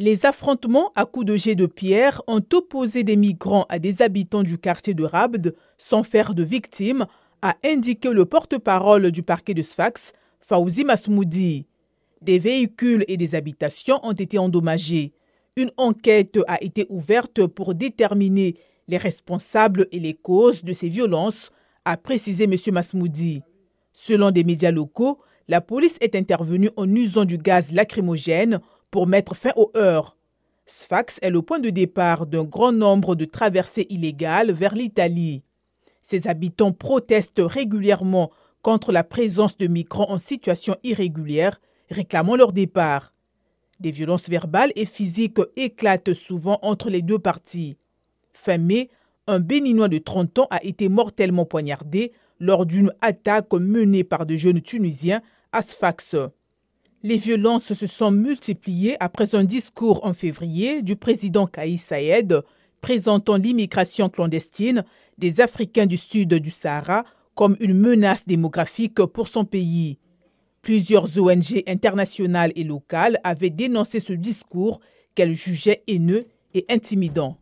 Les affrontements à coups de jets de pierre ont opposé des migrants à des habitants du quartier de Rabd sans faire de victimes, a indiqué le porte-parole du parquet de Sfax, Fauzi Masmoudi. Des véhicules et des habitations ont été endommagés. Une enquête a été ouverte pour déterminer les responsables et les causes de ces violences, a précisé M. Masmoudi. Selon des médias locaux, la police est intervenue en usant du gaz lacrymogène pour mettre fin aux heurts. Sfax est le point de départ d'un grand nombre de traversées illégales vers l'Italie. Ses habitants protestent régulièrement contre la présence de migrants en situation irrégulière, réclamant leur départ. Des violences verbales et physiques éclatent souvent entre les deux parties. Fin mai, un Béninois de 30 ans a été mortellement poignardé lors d'une attaque menée par de jeunes Tunisiens à Sfax. Les violences se sont multipliées après un discours en février du président Kaïs Saïed présentant l'immigration clandestine des Africains du sud du Sahara comme une menace démographique pour son pays. Plusieurs ONG internationales et locales avaient dénoncé ce discours qu'elles jugeaient haineux et intimidant.